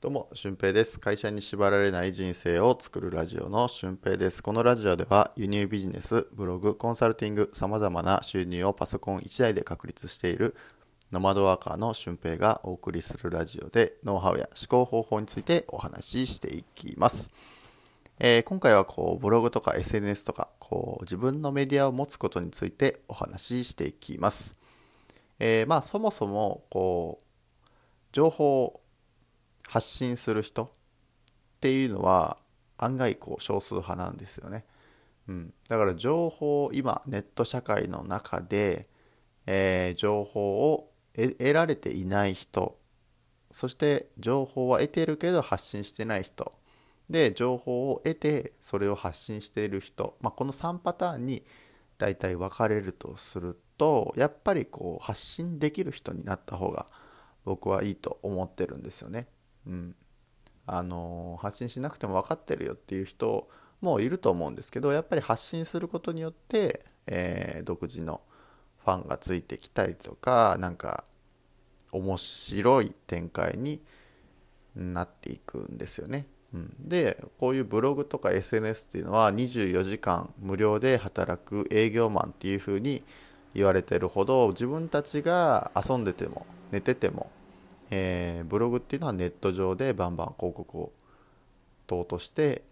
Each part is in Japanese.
どうも、俊平です。会社に縛られない人生を作るラジオの俊平です。このラジオでは輸入ビジネス、ブログ、コンサルティング、様々な収入をパソコン1台で確立しているノマドワーカーの俊平がお送りするラジオでノウハウや思考方法についてお話ししていきます。えー今回はこうブログとか SNS とかこう自分のメディアを持つことについてお話ししていきます。えーまあそもそもこう情報を発信する人っていうのは案外こう少数派なんですよね。うん、だから情報を今ネット社会の中で、えー情報を得得られていない人そして情報は得てるけど発信してない人で情報を得てそれを発信している人、まあ、この3パターンに大体分かれるとするとやっぱりこう発信できる人になった方が僕はいいと思ってるんですよね。うん、あの発信しなくても分かってるよっていう人もいると思うんですけどやっぱり発信することによって、えー独自のファンがついてきたりとかなんか面白い展開になっていくんですよね。うん、でこういうブログとか SNS っていうのは24時間無料で働く営業マンっていう風に言われてるほど自分たちが遊んでても寝てても、えーブログっていうのはネット上でバンバン広告を等として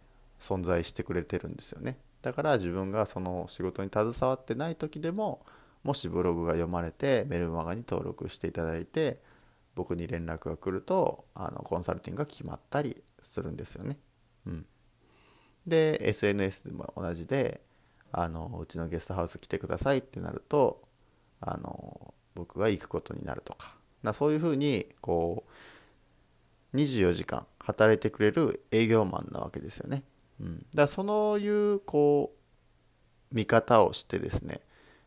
存在してくれてるんですよね。だから自分がその仕事に携わってない時でももしブログが読まれてメルマガに登録していただいて僕に連絡が来るとあのコンサルティングが決まったりするんですよね。うん、で SNS でも同じであのうちのゲストハウス来てくださいってなるとあの僕が行くことになるとか。なそういうふうにこう24時間働いてくれる営業マンなわけですよね。うん、だからそういうこう見方をしてですね、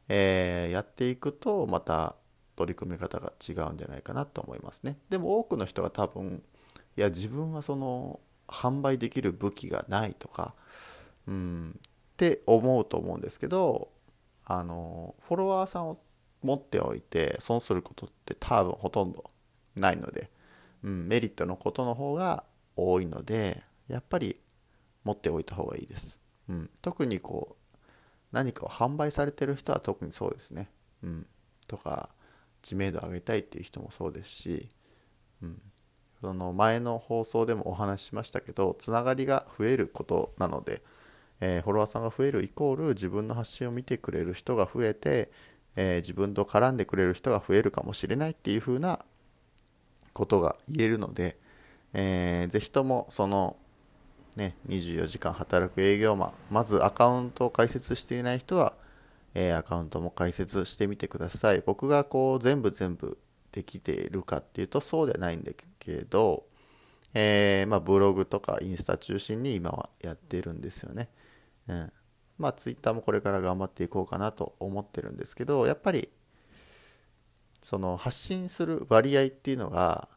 えーやっていくとまた取り組み方が違うんじゃないかなと思いますね。でも多くの人が多分いや自分はその販売できる武器がないとか、うん、って思うと思うんですけどあのフォロワーさんを持っておいて損することって多分ほとんどないので、うん、メリットのことの方が多いのでやっぱり持っておいた方がいいです。うん、特にこう何かを販売されてる人は特にそうですね。うん、とか知名度を上げたいっていう人もそうですし、うん、その前の放送でもお話ししましたけどつながりが増えることなので、えーフォロワーさんが増えるイコール自分の発信を見てくれる人が増えて、えー自分と絡んでくれる人が増えるかもしれないっていう風なことが言えるので、えーぜひともそのね、24時間働く営業マンまずアカウントを開設していない人は、えーアカウントも開設してみてください。僕がこう全部全部できているかっていうとそうではないんだけど、えーまあ、ブログとかインスタ中心に今はやってるんですよね、うん、まあツイッターもこれから頑張っていこうかなと思ってるんですけどやっぱりその発信する割合っていうのが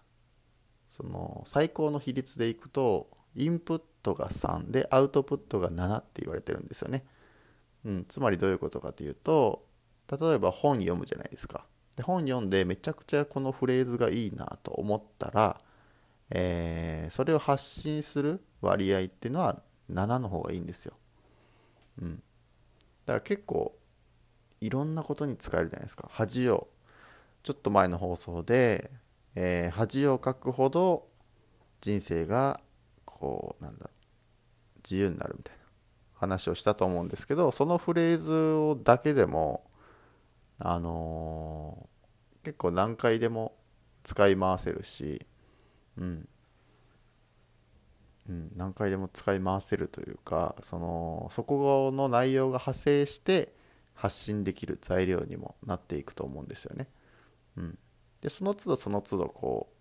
その最高の比率でいくとインプットが3でアウトプットが7って言われてるんですよね、うん、つまりどういうことかというと例えば本読むじゃないですか。で本読んでめちゃくちゃこのフレーズがいいなと思ったら、えーそれを発信する割合っていうのは7の方がいいんですよ、うん、だから結構いろんなことに使えるじゃないですか。恥をちょっと前の放送で、えー恥をかくほど人生がこうなんだ自由になるみたいな話をしたと思うんですけどそのフレーズをだけでもあのー結構何回でも使い回せるし、うん。うん、何回でも使い回せるというかそのそこの内容が派生して発信できる材料にもなっていくと思うんですよね。うん、でその都度その都度こう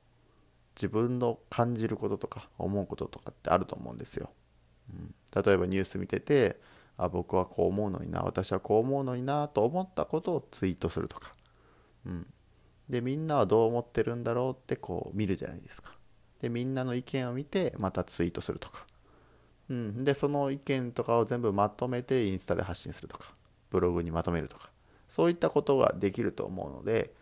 自分の感じることとか思うこととかってあると思うんですよ。うん、例えばニュース見ててあ僕はこう思うのにな私はこう思うのになと思ったことをツイートするとか、うん、でみんなはどう思ってるんだろうってこう見るじゃないですか。でみんなの意見を見てまたツイートするとか、うん、でその意見とかを全部まとめてインスタで発信するとか。ブログにまとめるとか。そういったことができると思うので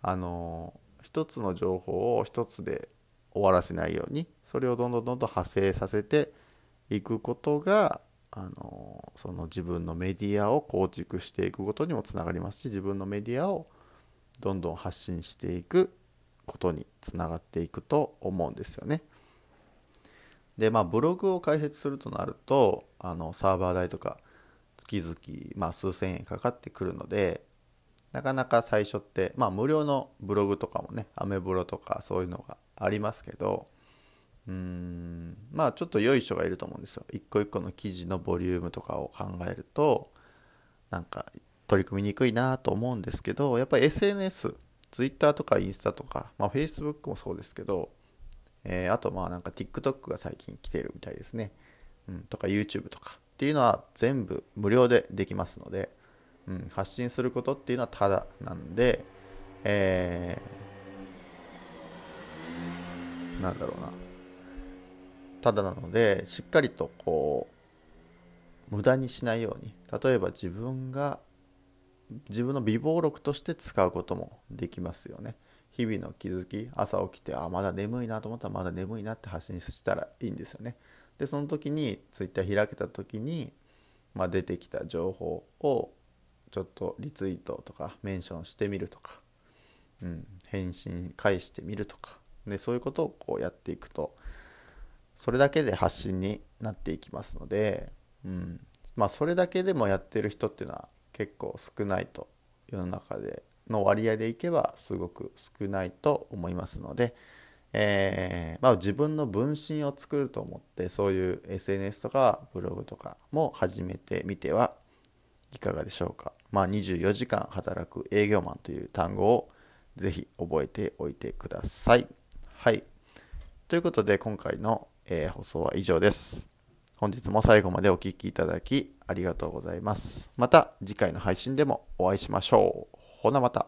あの一つの情報を一つで終わらせないようにそれをどんどんどんどん派生させていくことがあのその自分のメディアを構築していくことにもつながりますし自分のメディアをどんどん発信していくことにつながっていくと思うんですよね。でまあブログを開設するとなるとあのサーバー代とか月々、まあ、数千円かかってくるのでなかなか最初ってまあ無料のブログとかもねアメブロとかそういうのがありますけどうーんまあちょっと良い人がいると思うんですよ一個一個の記事のボリュームとかを考えるとなんか取り組みにくいなと思うんですけどやっぱり SNS Twitter とかインスタとか、まあ、Facebook もそうですけど、えー、あとまあなんか TikTok が最近来てるみたいですね、うん、とか YouTube とかっていうのは全部無料でできますので、うん、発信することっていうのはただなんで、えー、なんだろうな。ただなのでしっかりとこう無駄にしないように。例えば自分が自分の備忘録として使うこともできますよね。日々の気づき朝起きてあまだ眠いなと思ったらまだ眠いなって発信したらいいんですよね。でその時に Twitter 開けた時に、まあ、出てきた情報をちょっとリツイートとかメンションしてみるとか、うん、返信返してみるとか。でそういうことをこうやっていくとそれだけで発信になっていきますので、うんまあ、それだけでもやってる人っていうのは結構少ないと世の中での割合でいけばすごく少ないと思いますので、えー、まあ、自分の分身を作ると思ってそういう SNS とかブログとかも始めてみてはいかがでしょうか。まあ、24時間働く営業マンという単語をぜひ覚えておいてください。はい。ということで今回の、え、放送は以上です。本日も最後までお聴きいただきありがとうございます。また次回の配信でもお会いしましょう。ほなまた。